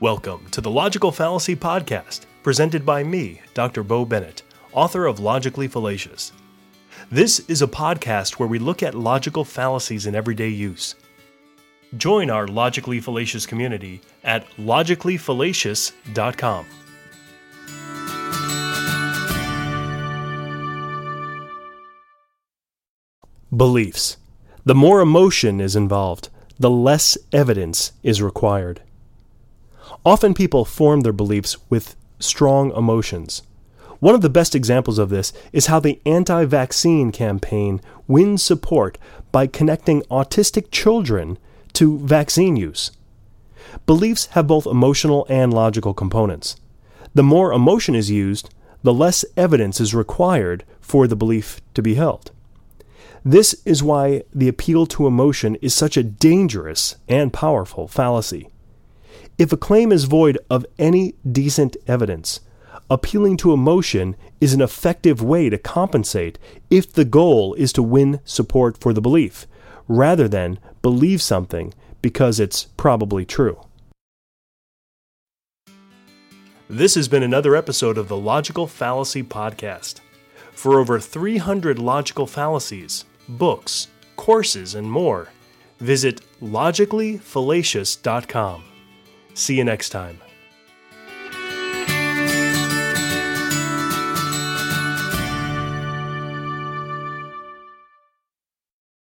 Welcome to the Logical Fallacy Podcast, presented by me, Dr. Bo Bennett, author of Logically Fallacious. This is a podcast where we look at logical fallacies in everyday use. Join our Logically Fallacious community at logicallyfallacious.com. Beliefs. The more emotion is involved, the less evidence is required. Often people form their beliefs with strong emotions. One of the best examples of this is how the anti vaccine campaign wins support by connecting autistic children to vaccine use. Beliefs have both emotional and logical components. The more emotion is used, the less evidence is required for the belief to be held. This is why the appeal to emotion is such a dangerous and powerful fallacy. If a claim is void of any decent evidence, appealing to emotion is an effective way to compensate if the goal is to win support for the belief, rather than believe something because it's probably true. This has been another episode of the Logical Fallacy Podcast. For over 300 logical fallacies, books, courses, and more, visit logicallyfallacious.com. See you next time.